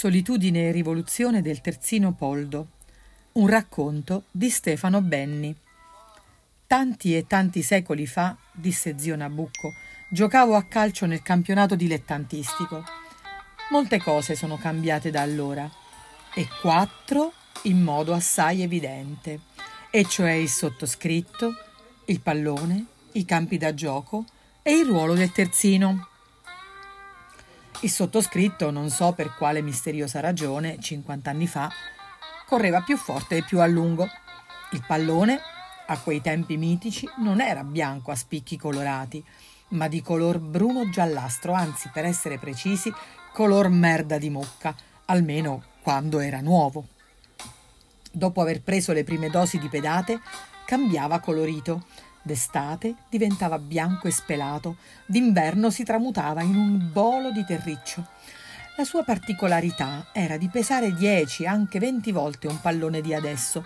Solitudine e rivoluzione del terzino Poldo. Un racconto di Stefano Benni. Tanti e tanti secoli fa, disse zio Nabucco, giocavo a calcio nel campionato dilettantistico. Molte cose sono cambiate da allora, e quattro in modo assai evidente, e cioè il sottoscritto, il pallone, i campi da gioco e il ruolo del terzino. Il sottoscritto, non so per quale misteriosa ragione, 50 anni fa, correva più forte e più a lungo. Il pallone, a quei tempi mitici, non era bianco a spicchi colorati, ma di color bruno giallastro, anzi, per essere precisi, color merda di mocca, almeno quando era nuovo. Dopo aver preso le prime dosi di pedate, cambiava colorito D'estate diventava bianco e spelato, d'inverno si tramutava in un bolo di terriccio. La sua particolarità era di pesare 10, anche 20 volte un pallone di adesso.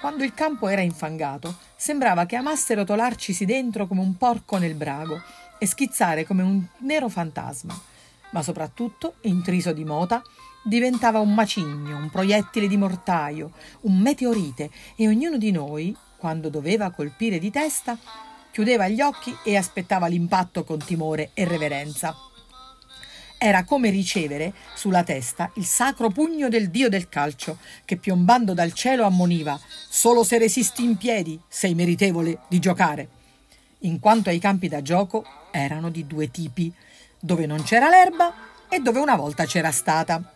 Quando il campo era infangato, sembrava che amasse rotolarcisi dentro come un porco nel brago e schizzare come un nero fantasma. Ma soprattutto, intriso di mota, diventava un macigno, un proiettile di mortaio, un meteorite e ognuno di noi, quando doveva colpire di testa, chiudeva gli occhi e aspettava l'impatto con timore e reverenza. Era come ricevere sulla testa il sacro pugno del dio del calcio, che piombando dal cielo ammoniva: Solo se resisti in piedi sei meritevole di giocare. In quanto ai campi da gioco, erano di due tipi, dove non c'era l'erba e dove una volta c'era stata.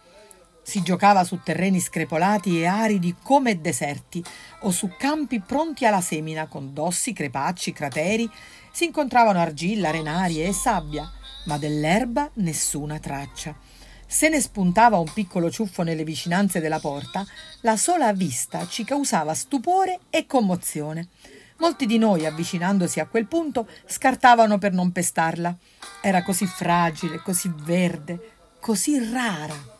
Si giocava su terreni screpolati e aridi come deserti o su campi pronti alla semina con dossi, crepacci, crateri. Si incontravano argilla, renarie e sabbia, ma dell'erba nessuna traccia. Se ne spuntava un piccolo ciuffo nelle vicinanze della porta, la sola vista ci causava stupore e commozione. Molti di noi, avvicinandosi a quel punto, scartavano per non pestarla. Era così fragile, così verde, così rara.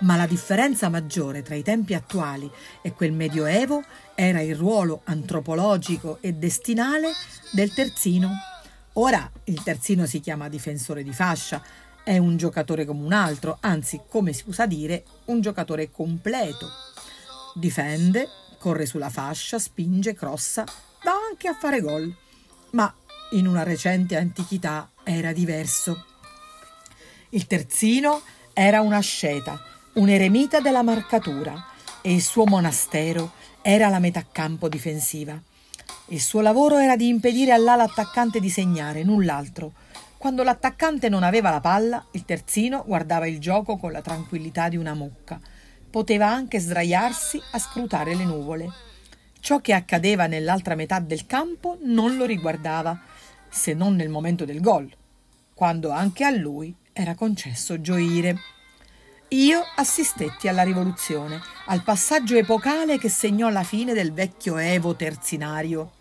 Ma la differenza maggiore tra i tempi attuali e quel medioevo era il ruolo antropologico e destinale del terzino. Ora il terzino si chiama difensore di fascia, è un giocatore come un altro, anzi, come si usa dire, un giocatore completo. Difende, corre sulla fascia, spinge, crossa, va anche a fare gol. Ma in una recente antichità era diverso. Il terzino era una sceta un eremita della marcatura e il suo monastero era la metà campo difensiva. Il suo lavoro era di impedire all'ala attaccante di segnare, null'altro. Quando l'attaccante non aveva la palla, il terzino guardava il gioco con la tranquillità di una mucca. Poteva anche sdraiarsi a scrutare le nuvole. Ciò che accadeva nell'altra metà del campo non lo riguardava, se non nel momento del gol, quando anche a lui era concesso gioire. Io assistetti alla rivoluzione, al passaggio epocale che segnò la fine del vecchio Evo terzinario.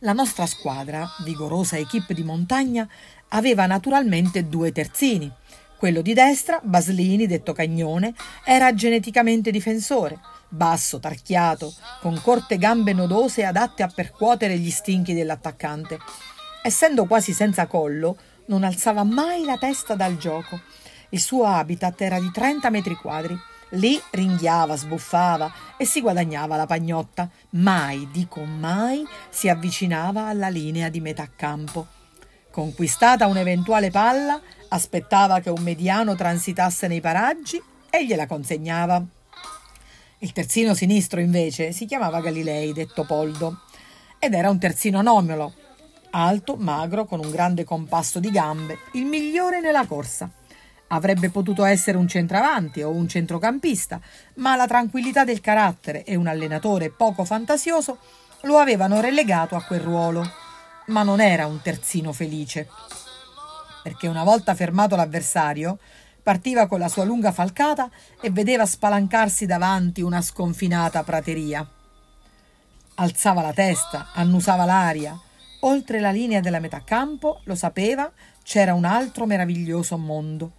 La nostra squadra, vigorosa equipe di montagna, aveva naturalmente due terzini. Quello di destra, Baslini, detto Cagnone, era geneticamente difensore, basso, tarchiato, con corte gambe nodose adatte a percuotere gli stinchi dell'attaccante. Essendo quasi senza collo, non alzava mai la testa dal gioco il suo habitat era di 30 metri quadri. Lì ringhiava, sbuffava e si guadagnava la pagnotta. Mai, dico mai, si avvicinava alla linea di metà campo. Conquistata un'eventuale palla, aspettava che un mediano transitasse nei paraggi e gliela consegnava. Il terzino sinistro, invece, si chiamava Galilei, detto Poldo, ed era un terzino anomalo, alto, magro, con un grande compasso di gambe, il migliore nella corsa. Avrebbe potuto essere un centravanti o un centrocampista, ma la tranquillità del carattere e un allenatore poco fantasioso lo avevano relegato a quel ruolo. Ma non era un terzino felice, perché una volta fermato l'avversario, partiva con la sua lunga falcata e vedeva spalancarsi davanti una sconfinata prateria. Alzava la testa, annusava l'aria. Oltre la linea della metà campo, lo sapeva, c'era un altro meraviglioso mondo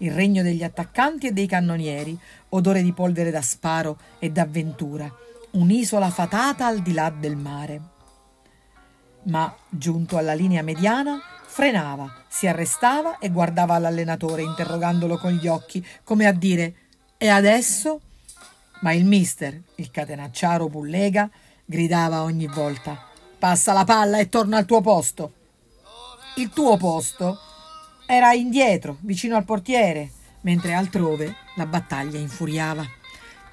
il regno degli attaccanti e dei cannonieri, odore di polvere da sparo e d'avventura, un'isola fatata al di là del mare. Ma, giunto alla linea mediana, frenava, si arrestava e guardava l'allenatore interrogandolo con gli occhi, come a dire E adesso? Ma il mister, il catenacciaro Bullega, gridava ogni volta Passa la palla e torna al tuo posto. Il tuo posto era indietro, vicino al portiere, mentre altrove la battaglia infuriava.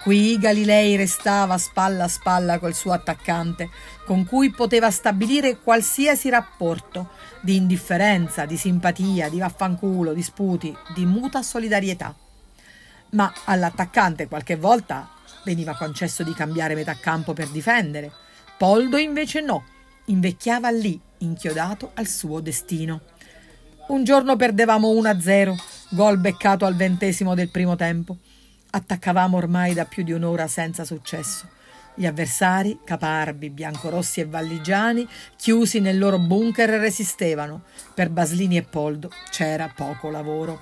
Qui Galilei restava spalla a spalla col suo attaccante, con cui poteva stabilire qualsiasi rapporto di indifferenza, di simpatia, di vaffanculo, di sputi, di muta solidarietà. Ma all'attaccante qualche volta veniva concesso di cambiare metà campo per difendere. Poldo invece no, invecchiava lì, inchiodato al suo destino. Un giorno perdevamo 1-0, gol beccato al ventesimo del primo tempo. Attaccavamo ormai da più di un'ora senza successo. Gli avversari, caparbi, biancorossi e valligiani, chiusi nel loro bunker, resistevano. Per Baslini e Poldo c'era poco lavoro.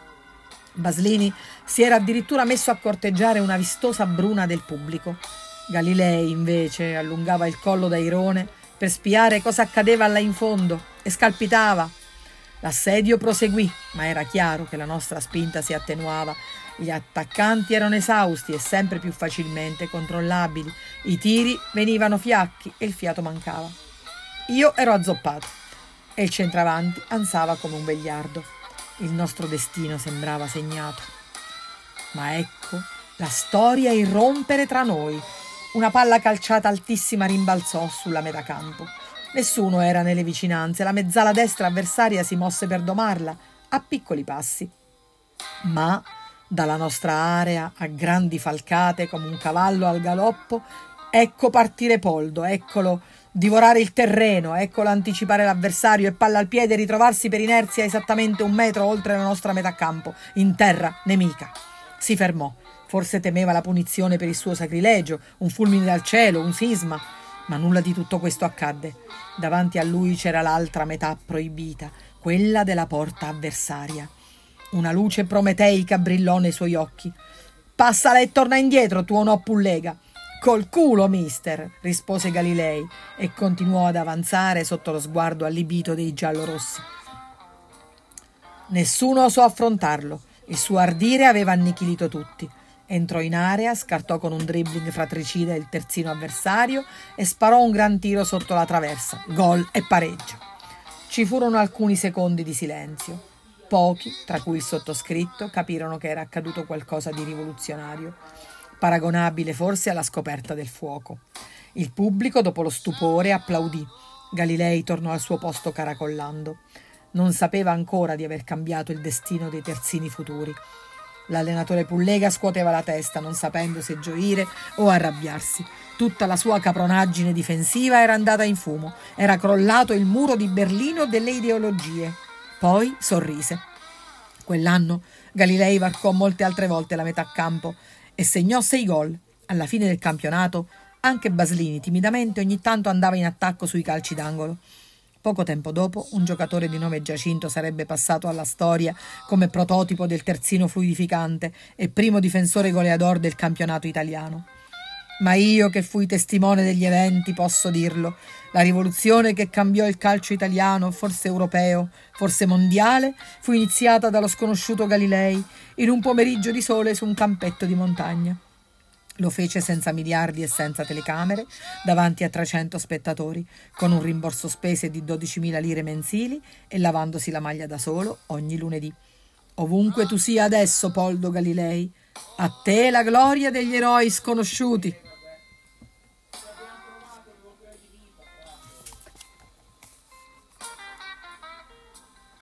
Baslini si era addirittura messo a corteggiare una vistosa bruna del pubblico. Galilei, invece, allungava il collo da Irone per spiare cosa accadeva là in fondo e scalpitava. L'assedio proseguì, ma era chiaro che la nostra spinta si attenuava gli attaccanti erano esausti e sempre più facilmente controllabili. I tiri venivano fiacchi e il fiato mancava. Io ero azzoppato e il centravanti ansava come un vegliardo. Il nostro destino sembrava segnato. Ma ecco la storia irrompere tra noi. Una palla calciata altissima rimbalzò sulla metà campo. Nessuno era nelle vicinanze, la mezzala destra avversaria si mosse per domarla a piccoli passi. Ma dalla nostra area a grandi falcate come un cavallo al galoppo, ecco partire Poldo, eccolo divorare il terreno, eccolo anticipare l'avversario e palla al piede ritrovarsi per inerzia esattamente un metro oltre la nostra metà campo, in terra nemica. Si fermò, forse temeva la punizione per il suo sacrilegio, un fulmine dal cielo, un sisma, ma nulla di tutto questo accadde. Davanti a lui c'era l'altra metà proibita, quella della porta avversaria. Una luce prometeica brillò nei suoi occhi. Passala e torna indietro, tuo no pullega. Col culo, mister, rispose Galilei e continuò ad avanzare sotto lo sguardo allibito dei giallorossi. Nessuno osò affrontarlo. Il suo ardire aveva annichilito tutti. Entrò in area, scartò con un dribbling fratricida il terzino avversario e sparò un gran tiro sotto la traversa. Gol e pareggio. Ci furono alcuni secondi di silenzio. Pochi, tra cui il sottoscritto, capirono che era accaduto qualcosa di rivoluzionario, paragonabile forse alla scoperta del fuoco. Il pubblico, dopo lo stupore, applaudì. Galilei tornò al suo posto caracollando. Non sapeva ancora di aver cambiato il destino dei terzini futuri. L'allenatore Pullega scuoteva la testa, non sapendo se gioire o arrabbiarsi. Tutta la sua capronaggine difensiva era andata in fumo. Era crollato il muro di Berlino delle ideologie. Poi sorrise. Quell'anno Galilei varcò molte altre volte la metà campo e segnò sei gol. Alla fine del campionato anche Baslini timidamente ogni tanto andava in attacco sui calci d'angolo. Poco tempo dopo, un giocatore di nome Giacinto sarebbe passato alla storia come prototipo del terzino fluidificante e primo difensore goleador del campionato italiano. Ma io che fui testimone degli eventi posso dirlo. La rivoluzione che cambiò il calcio italiano, forse europeo, forse mondiale, fu iniziata dallo sconosciuto Galilei in un pomeriggio di sole su un campetto di montagna. Lo fece senza miliardi e senza telecamere, davanti a 300 spettatori, con un rimborso spese di 12.000 lire mensili e lavandosi la maglia da solo ogni lunedì. Ovunque tu sia adesso, Poldo Galilei, a te la gloria degli eroi sconosciuti.